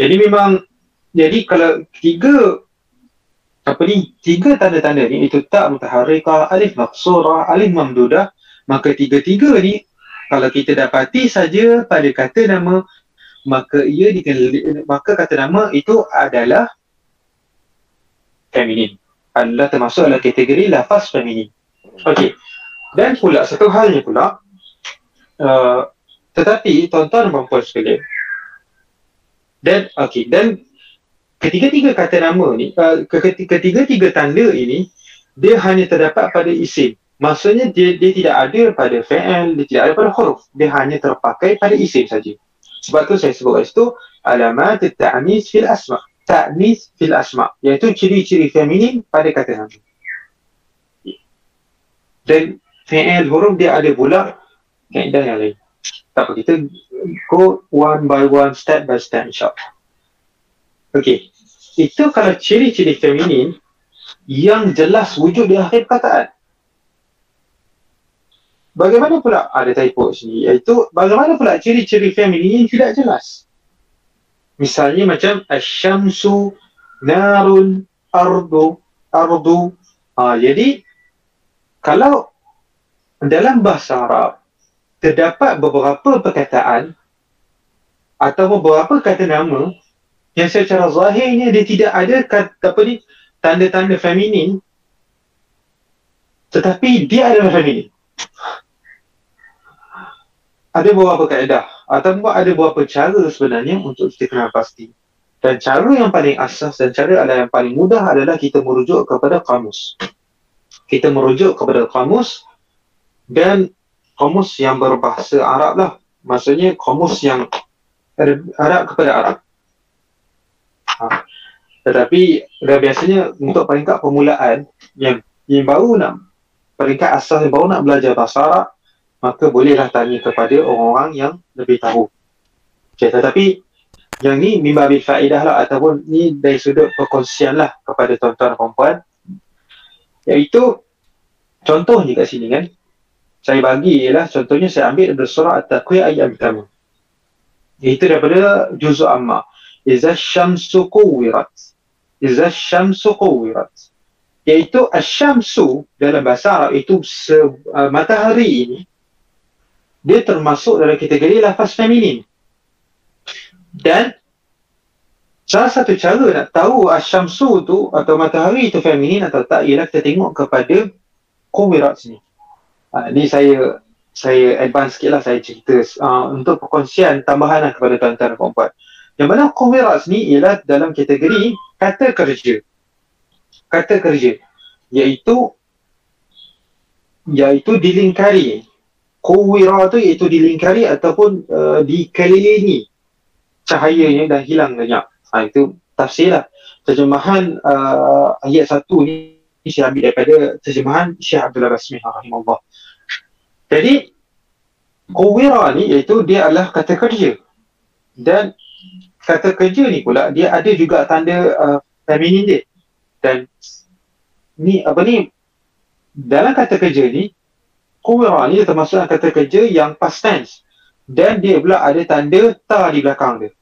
Jadi memang jadi kalau tiga apa ni tiga tanda-tanda ni itu tak mutaharrikah alif maqsurah alif mamdudah maka tiga-tiga ni kalau kita dapati saja pada kata nama maka ia dikenali maka kata nama itu adalah feminin adalah termasuk dalam kategori lafaz feminin okey. Dan pula satu halnya pula uh, tetapi tuan-tuan dan puan sekalian dan okey dan ketiga-tiga kata nama ni uh, ketiga-tiga tanda ini dia hanya terdapat pada isim Maksudnya dia, dia tidak ada pada fi'il, dia tidak ada pada huruf. Dia hanya terpakai pada isim saja. Sebab tu saya sebut kat situ alamat ta'nis fil asma. Ta'nis fil asma. Iaitu ciri-ciri feminin pada kata nama. Dan fi'il huruf dia ada pula kaedah yang lain. Tak apa, kita go one by one, step by step insyaAllah. Okay. Itu kalau ciri-ciri feminin yang jelas wujud di akhir perkataan. Bagaimana pula ada typo sini iaitu bagaimana pula ciri-ciri feminin yang tidak jelas. Misalnya macam asyamsu narun ardu ardu. Ha, jadi kalau dalam bahasa Arab terdapat beberapa perkataan atau beberapa kata nama yang secara zahirnya dia tidak ada kata apa ni tanda-tanda feminin tetapi dia adalah feminin ada beberapa kaedah ataupun ada beberapa cara sebenarnya untuk kita kenal pasti. Dan cara yang paling asas dan cara yang paling mudah adalah kita merujuk kepada kamus. Kita merujuk kepada kamus dan kamus yang berbahasa Arab lah. Maksudnya kamus yang Arab kepada Arab. Ha. Tetapi dah biasanya untuk peringkat permulaan yang yang baru nak peringkat asas yang baru nak belajar bahasa Arab maka bolehlah tanya kepada orang-orang yang lebih tahu. Okay, tetapi yang ni mimba bil faedah lah ataupun ni dari sudut perkongsian lah kepada tuan-tuan dan perempuan. Iaitu contohnya kat sini kan. Saya bagi ialah contohnya saya ambil dari surah At-Taqwiyah ayat pertama. Iaitu daripada juzuk amma. Iza syamsu kuwirat. Iza syamsu kuwirat. Iaitu asyamsu dalam bahasa Arab itu se, uh, matahari ini dia termasuk dalam kategori lafaz feminin. Dan salah satu cara nak tahu asyamsu tu atau matahari itu feminin atau tak ialah kita tengok kepada kuwirat sini. Uh, ini saya saya advance sikit lah saya cerita uh, untuk perkongsian tambahan lah kepada tuan-tuan dan puan Yang mana kuwirat ni ialah dalam kategori kata kerja. Kata kerja. Iaitu iaitu dilingkari. Kuwira tu iaitu dilingkari ataupun uh, dikelilingi cahayanya dan hilang banyak. Ha, itu tafsir lah. Terjemahan uh, ayat satu ni saya ambil daripada terjemahan Syekh Abdullah Rasmi rahimahullah. Jadi Kuwira ni iaitu dia adalah kata kerja dan kata kerja ni pula dia ada juga tanda uh, feminin dia dan ni apa ni dalam kata kerja ni Kuwira ni termasuk dalam kata kerja yang past tense. Dan dia pula ada tanda ta di belakang dia.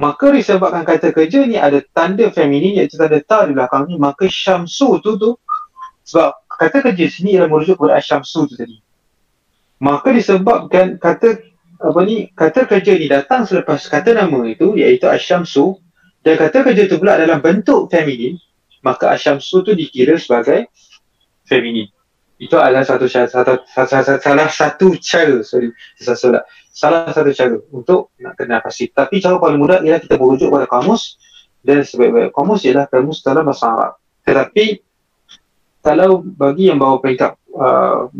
Maka disebabkan kata kerja ni ada tanda feminin iaitu tanda ta di belakang ni maka syamsu tu tu. Sebab kata kerja sini ialah merujuk kepada syamsu tu tadi. Maka disebabkan kata apa ni kata kerja ni datang selepas kata nama itu iaitu asyamsu. Dan kata kerja itu pula dalam bentuk feminin maka asyamsu tu dikira sebagai feminin itu adalah satu satu, satu, satu, salah satu cara sorry salah, salah satu cara untuk nak kenal pasti tapi cara paling mudah ialah kita merujuk pada kamus dan sebaik-baik kamus ialah kamus dalam bahasa Arab tetapi kalau bagi yang bawa peringkat uh,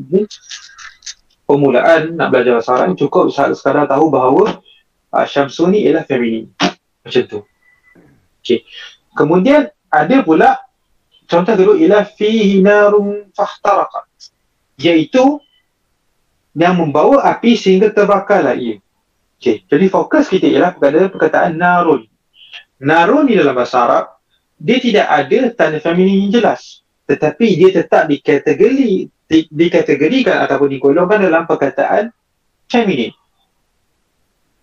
permulaan nak belajar bahasa Arab cukup sekadar tahu bahawa uh, Syamsu ni ialah feminin. Macam tu. Okay. Kemudian ada pula contoh kedua ialah fihi narun fahtarakat. Iaitu yang membawa api sehingga terbakarlah ia. Okay. Jadi fokus kita ialah pada perkataan narun. Narun ni dalam bahasa Arab dia tidak ada tanda feminin yang jelas. Tetapi dia tetap dikategori di, dikategorikan ataupun digolongkan dalam perkataan feminin.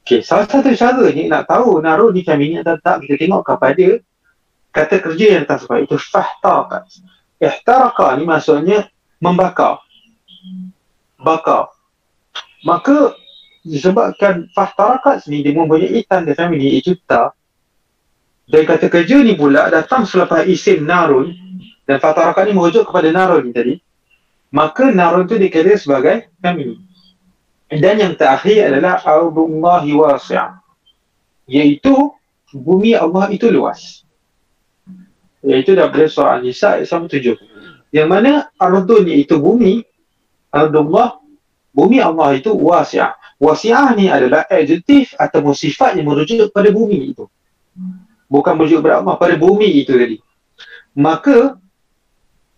Okey, salah satu cara ni nak tahu naruh di feminin atau tak kita tengok kepada kata kerja yang tak sebab itu fahtaka. Ihtaraka ni maksudnya membakar. Bakar. Maka disebabkan fahtarakat ni dia mempunyai tanda feminin iaitu ta dan kata kerja ni pula datang selepas isim narun dan fahtarakat ni merujuk kepada narun ni tadi maka narun itu dikira sebagai kami. Dan yang terakhir adalah Ardullahi wasi'ah. Iaitu bumi Allah itu luas. Iaitu daripada surah An-Nisa ayat 7. Yang mana Ardun iaitu bumi, Ardullah, bumi Allah itu wasi'ah. Wasi'ah ni adalah adjektif atau sifat yang merujuk kepada bumi itu. Bukan merujuk kepada Allah, pada bumi itu tadi. Maka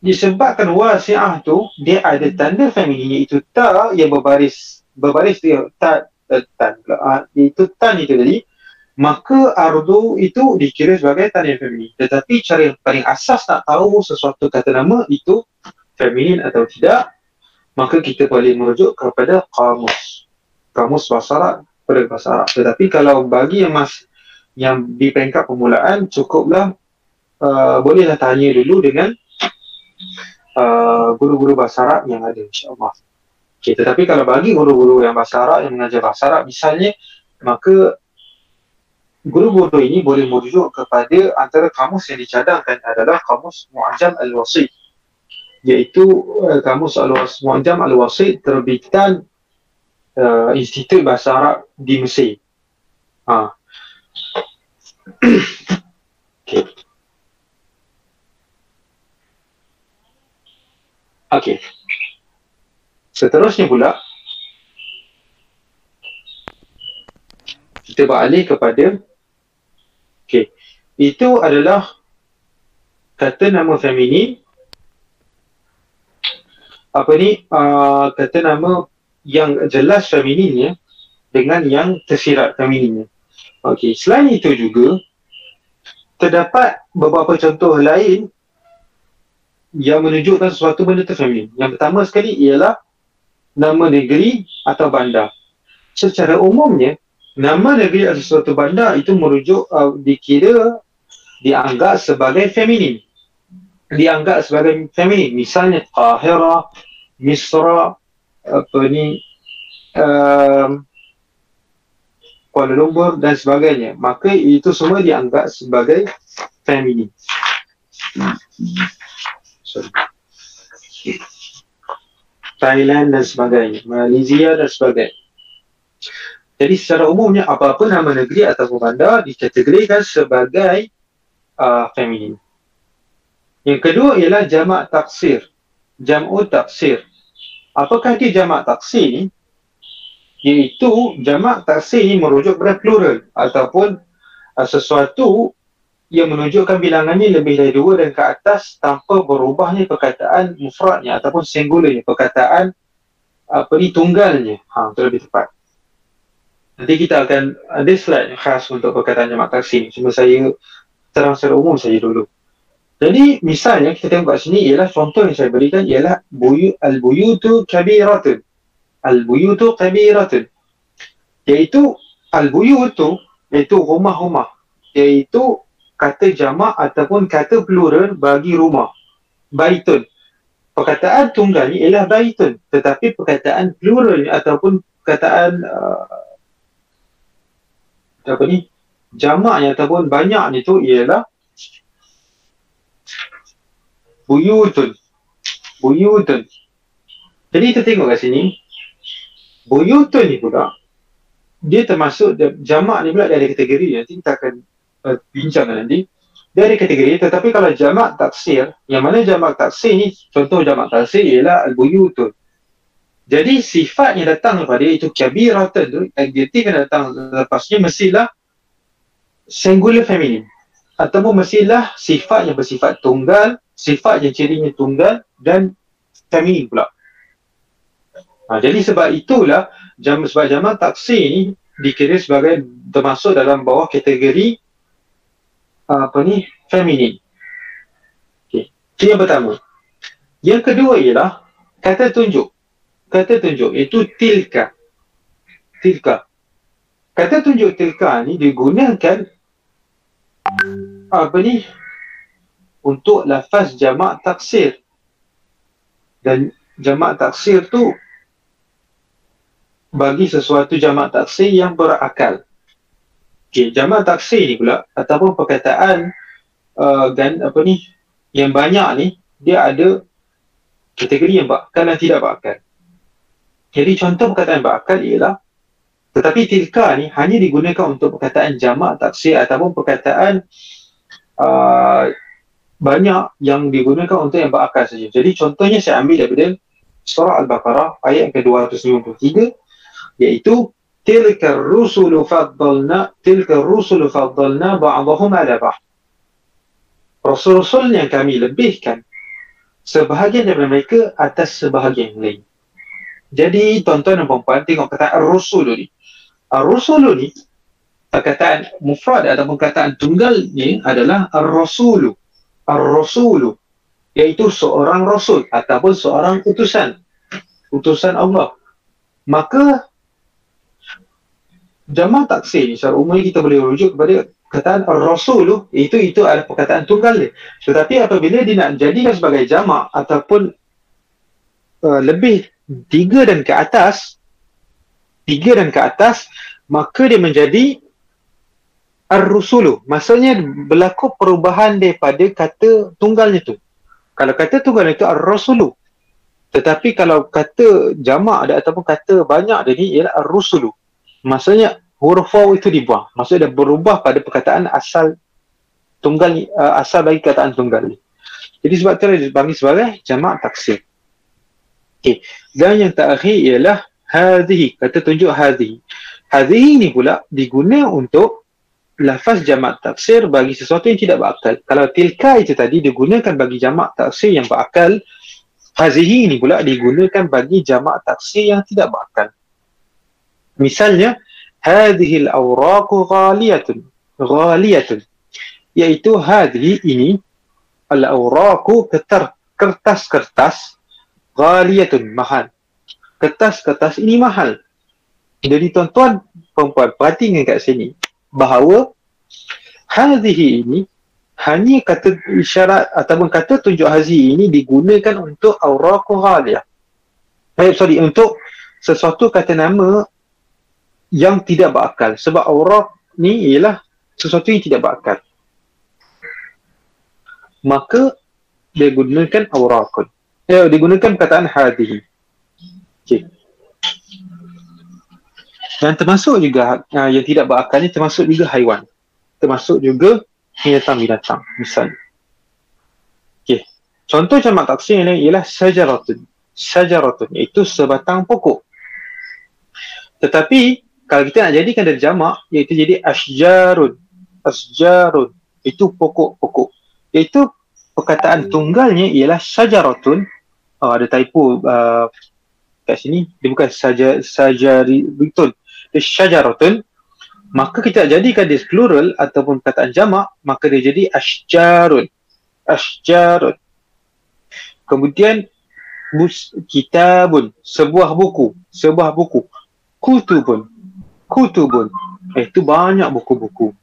disebabkan wasi'ah tu dia ada tanda feminin iaitu ta yang berbaris berbaris dia ta uh, tan uh, itu tan itu tadi maka ardu itu dikira sebagai tanda feminin. Tetapi cara yang paling asas nak tahu sesuatu kata nama itu feminin atau tidak maka kita boleh merujuk kepada kamus. Kamus bahasa Arab pada bahasa Arab. Tetapi kalau bagi yang mas yang di peringkat permulaan cukuplah uh, bolehlah tanya dulu dengan Uh, guru-guru bahasa Arab yang ada insyaAllah. Okay, tetapi kalau bagi guru-guru yang bahasa Arab yang mengajar bahasa Arab misalnya, maka guru-guru ini boleh merujuk kepada antara kamus yang dicadangkan adalah kamus Mu'ajam Al-Wasid iaitu uh, kamus Al-Wasid Mu'ajam Al-Wasid terbitan uh, Institut Bahasa Arab di Mesir. Ha. <clears throat> okay. Okey. Seterusnya pula kita beralih kepada. Itu adalah kata nama feminin apa ni uh, kata nama yang jelas femininnya dengan yang tersirat femininnya. Okey, selain itu juga terdapat beberapa contoh lain yang menunjukkan sesuatu benda tu feminin. Yang pertama sekali ialah nama negeri atau bandar. Secara umumnya, nama negeri atau suatu bandar itu merujuk uh, dikira dianggap sebagai feminin. Dianggap sebagai feminin. Misalnya Qahira Misra apa ni um, Kuala Lumpur dan sebagainya. Maka itu semua dianggap sebagai feminin. Sorry. Thailand dan sebagainya Malaysia dan sebagainya. Jadi secara umumnya apa-apa nama negeri atau bandar dikategorikan sebagai uh, feminin. Yang kedua ialah jamak taksir. Jam'u taksir. Apakah dia jamak taksir ni? Iaitu jamak taksir ni merujuk kepada plural ataupun uh, sesuatu yang menunjukkan bilangannya lebih dari dua dan ke atas tanpa berubahnya perkataan mufradnya ataupun singularnya perkataan apa ni tunggalnya. Ha, itu lebih tepat. Nanti kita akan ada slide khas untuk perkataan jamak taksir Cuma saya terang secara umum saja dulu. Jadi misalnya kita tengok kat sini ialah contoh yang saya berikan ialah buyu al-buyutu kabiratun. Al-buyutu kabiratun. Iaitu al-buyutu iaitu rumah-rumah. Iaitu kata jamak ataupun kata plural bagi rumah. Baitun. Perkataan tunggal ni ialah baitun. Tetapi perkataan plural ataupun perkataan uh, apa ni jamaknya ataupun banyaknya tu ialah buyutun. Buyutun. Jadi kita tengok kat sini buyutun ni pula dia termasuk jamak ni pula dia ada kategori nanti kita akan uh, bincang nanti. Dia ada kategori tetapi kalau jamak taksir yang mana jamak taksir ni contoh jamak taksir ialah al-buyutun jadi sifat yang datang daripada itu kabiratan tu, adjektif yang datang lepasnya mestilah singular feminin. Ataupun mestilah sifat yang bersifat tunggal, sifat yang cirinya tunggal dan feminin pula. Ha, jadi sebab itulah jam sebab jamak taksir ni dikira sebagai termasuk dalam bawah kategori apa ni feminin. Okey. Itu yang pertama. Yang kedua ialah kata tunjuk kata tunjuk itu tilka. Tilka. Kata tunjuk tilka ni digunakan apa ni untuk lafaz jamak taksir. Dan jamak taksir tu bagi sesuatu jamak taksir yang berakal. Okey, jamak taksir ni pula ataupun perkataan uh, dan apa ni yang banyak ni dia ada kategori yang berakal dan tidak berakal. Jadi contoh perkataan berakal ialah tetapi tilka ni hanya digunakan untuk perkataan jamak taksir ataupun perkataan uh, banyak yang digunakan untuk yang berakal saja. Jadi contohnya saya ambil daripada surah Al-Baqarah ayat yang ke-253 iaitu tilka rusulu faddalna tilka rusulu faddalna ba'dahum ala ba'd. Rasul-rasul yang kami lebihkan sebahagian daripada mereka atas sebahagian lain. Jadi tuan-tuan dan puan tengok kata ar-rusul ni. Ar-rusul ni perkataan mufrad ataupun perkataan tunggalnya adalah ar-rasulu. Ar-rasulu iaitu seorang rasul ataupun seorang utusan. Utusan Allah. Maka jamak taksir ni secara umum kita boleh rujuk kepada perkataan ar-rasulu itu itu adalah perkataan tunggal dia. Tetapi apabila dia nak jadikan sebagai jamak ataupun uh, lebih tiga dan ke atas tiga dan ke atas maka dia menjadi ar-rusulu. Maksudnya berlaku perubahan daripada kata tunggalnya tu. Kalau kata tunggal itu ar-rusulu tetapi kalau kata jamak ada ataupun kata banyak dia ni ialah ar-rusulu. Maksudnya huruf waw itu dibuang. Maksudnya dia berubah pada perkataan asal tunggal uh, asal bagi kataan tunggal ni. Jadi sebab tu dia dipanggil sebagai jamak taksir. Okey. Dan yang terakhir ialah hadhihi. Kata tunjuk hadhihi. Hadhihi ni pula diguna untuk lafaz jamak taksir bagi sesuatu yang tidak berakal. Kalau tilka itu tadi digunakan bagi jamak taksir yang berakal, hadhihi ni pula digunakan bagi jamak taksir yang tidak berakal. Misalnya, hadhihi al-awraqu ghaliyatun. Ghaliyatun. Iaitu hadhihi ini al-awraqu kertas-kertas ghaliyatun mahal. Kertas-kertas ini mahal. Jadi tuan-tuan, perempuan, perhatikan kat sini bahawa hazihi ini hanya kata isyarat ataupun kata tunjuk hazi ini digunakan untuk auraqu ghaliyah. Eh, sorry, untuk sesuatu kata nama yang tidak berakal. Sebab auraq ni ialah sesuatu yang tidak berakal. Maka dia gunakan auraqun. Eh, digunakan perkataan hadihi. Okay. Dan termasuk juga uh, yang tidak berakal ni termasuk juga haiwan. Termasuk juga binatang-binatang misalnya. Okey. Contoh jamak taksir ini ialah sajaratun. Sajaratun iaitu sebatang pokok. Tetapi kalau kita nak jadikan dari jamak iaitu jadi asjarun. Asjarun itu pokok-pokok. Iaitu perkataan tunggalnya ialah sajaratun. Oh, ada typo uh, kat sini. Dia bukan saja sajari syajaratun maka kita jadikan dia plural ataupun perkataan jamak maka dia jadi asjarun asjarun kemudian bus kitabun sebuah buku. Sebuah buku. Kutubun. Kutubun. Eh, itu banyak buku-buku.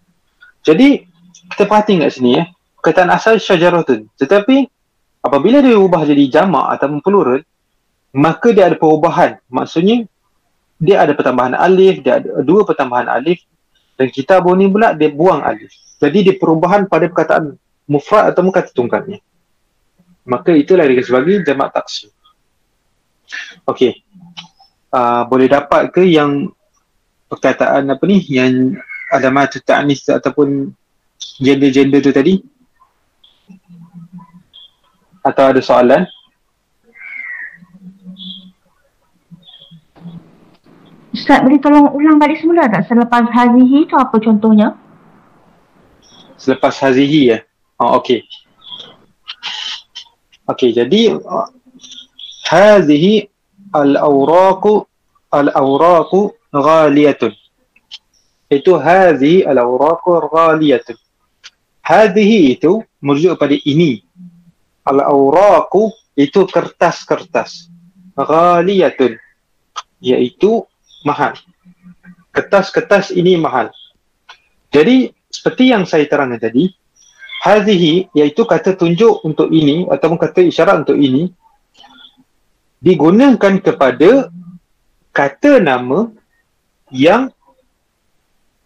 Jadi kita perhati kat sini eh perkataan asal syajaratun tetapi apabila dia ubah jadi jamak ataupun plural maka dia ada perubahan. Maksudnya dia ada pertambahan alif, dia ada dua pertambahan alif dan kita ni pula dia buang alif. Jadi dia perubahan pada perkataan mufrad atau kata tunggalnya. Maka itulah dia sebagai jamak taksir. Okey. Uh, boleh dapat ke yang perkataan apa ni yang ada mata ta'nis ataupun gender-gender tu tadi? Atau ada soalan? Ustaz boleh tolong ulang balik semula tak selepas hazihi tu apa contohnya? Selepas hazihi ya? Oh okey. Okey jadi hazihi al-awraqu al-awraqu ghaliyatun. Itu hazihi al-awraqu ghaliyatun. Hazihi itu merujuk pada ini. Al-awraqu itu kertas-kertas. Ghaliyatun. Iaitu mahal. Kertas-kertas ini mahal. Jadi seperti yang saya terangkan tadi, hazihi iaitu kata tunjuk untuk ini ataupun kata isyarat untuk ini digunakan kepada kata nama yang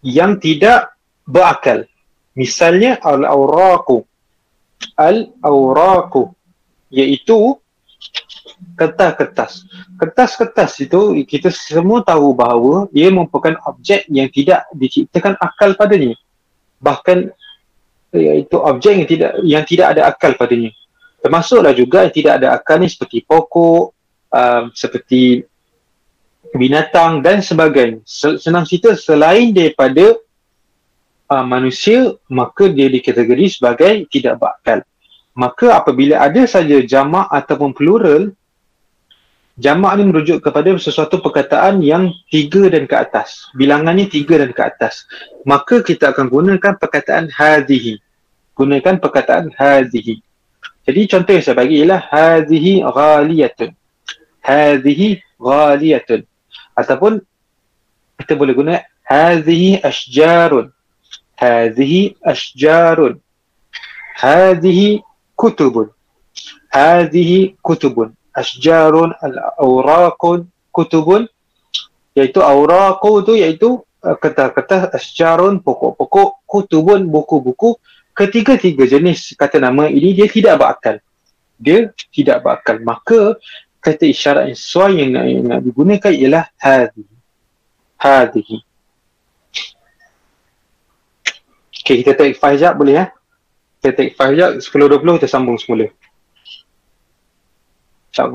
yang tidak berakal. Misalnya al-awraqu. Al-awraqu iaitu kertas-kertas. Kertas-kertas itu kita semua tahu bahawa ia merupakan objek yang tidak diciptakan akal padanya. Bahkan iaitu objek yang tidak yang tidak ada akal padanya. Termasuklah juga yang tidak ada akal ni seperti pokok, um, seperti binatang dan sebagainya. Senang cerita selain daripada uh, manusia maka dia dikategori sebagai tidak berakal. Maka apabila ada saja jamak ataupun plural Jamak ni merujuk kepada sesuatu perkataan yang tiga dan ke atas. Bilangannya tiga dan ke atas. Maka kita akan gunakan perkataan hadhihi. Gunakan perkataan hadhihi. Jadi contoh yang saya bagi ialah hadhihi ghaliyatun. Hadhihi ghaliyatun. Ataupun kita boleh guna hadhihi ashjarun. Hadhihi ashjarun. Hadhihi kutubun. Hadhihi kutubun asjarun al-awraqun kutubun iaitu awraqu tu iaitu uh, kata-kata asjarun pokok-pokok kutubun buku-buku ketiga-tiga jenis kata nama ini dia tidak berakal dia tidak berakal maka kata isyarat yang sesuai yang nak, yang nak digunakan ialah hadhi hadhi Okay, kita take 5 jap boleh ya? Kita take 5 jap, 10-20 kita sambung semula. ちゃう。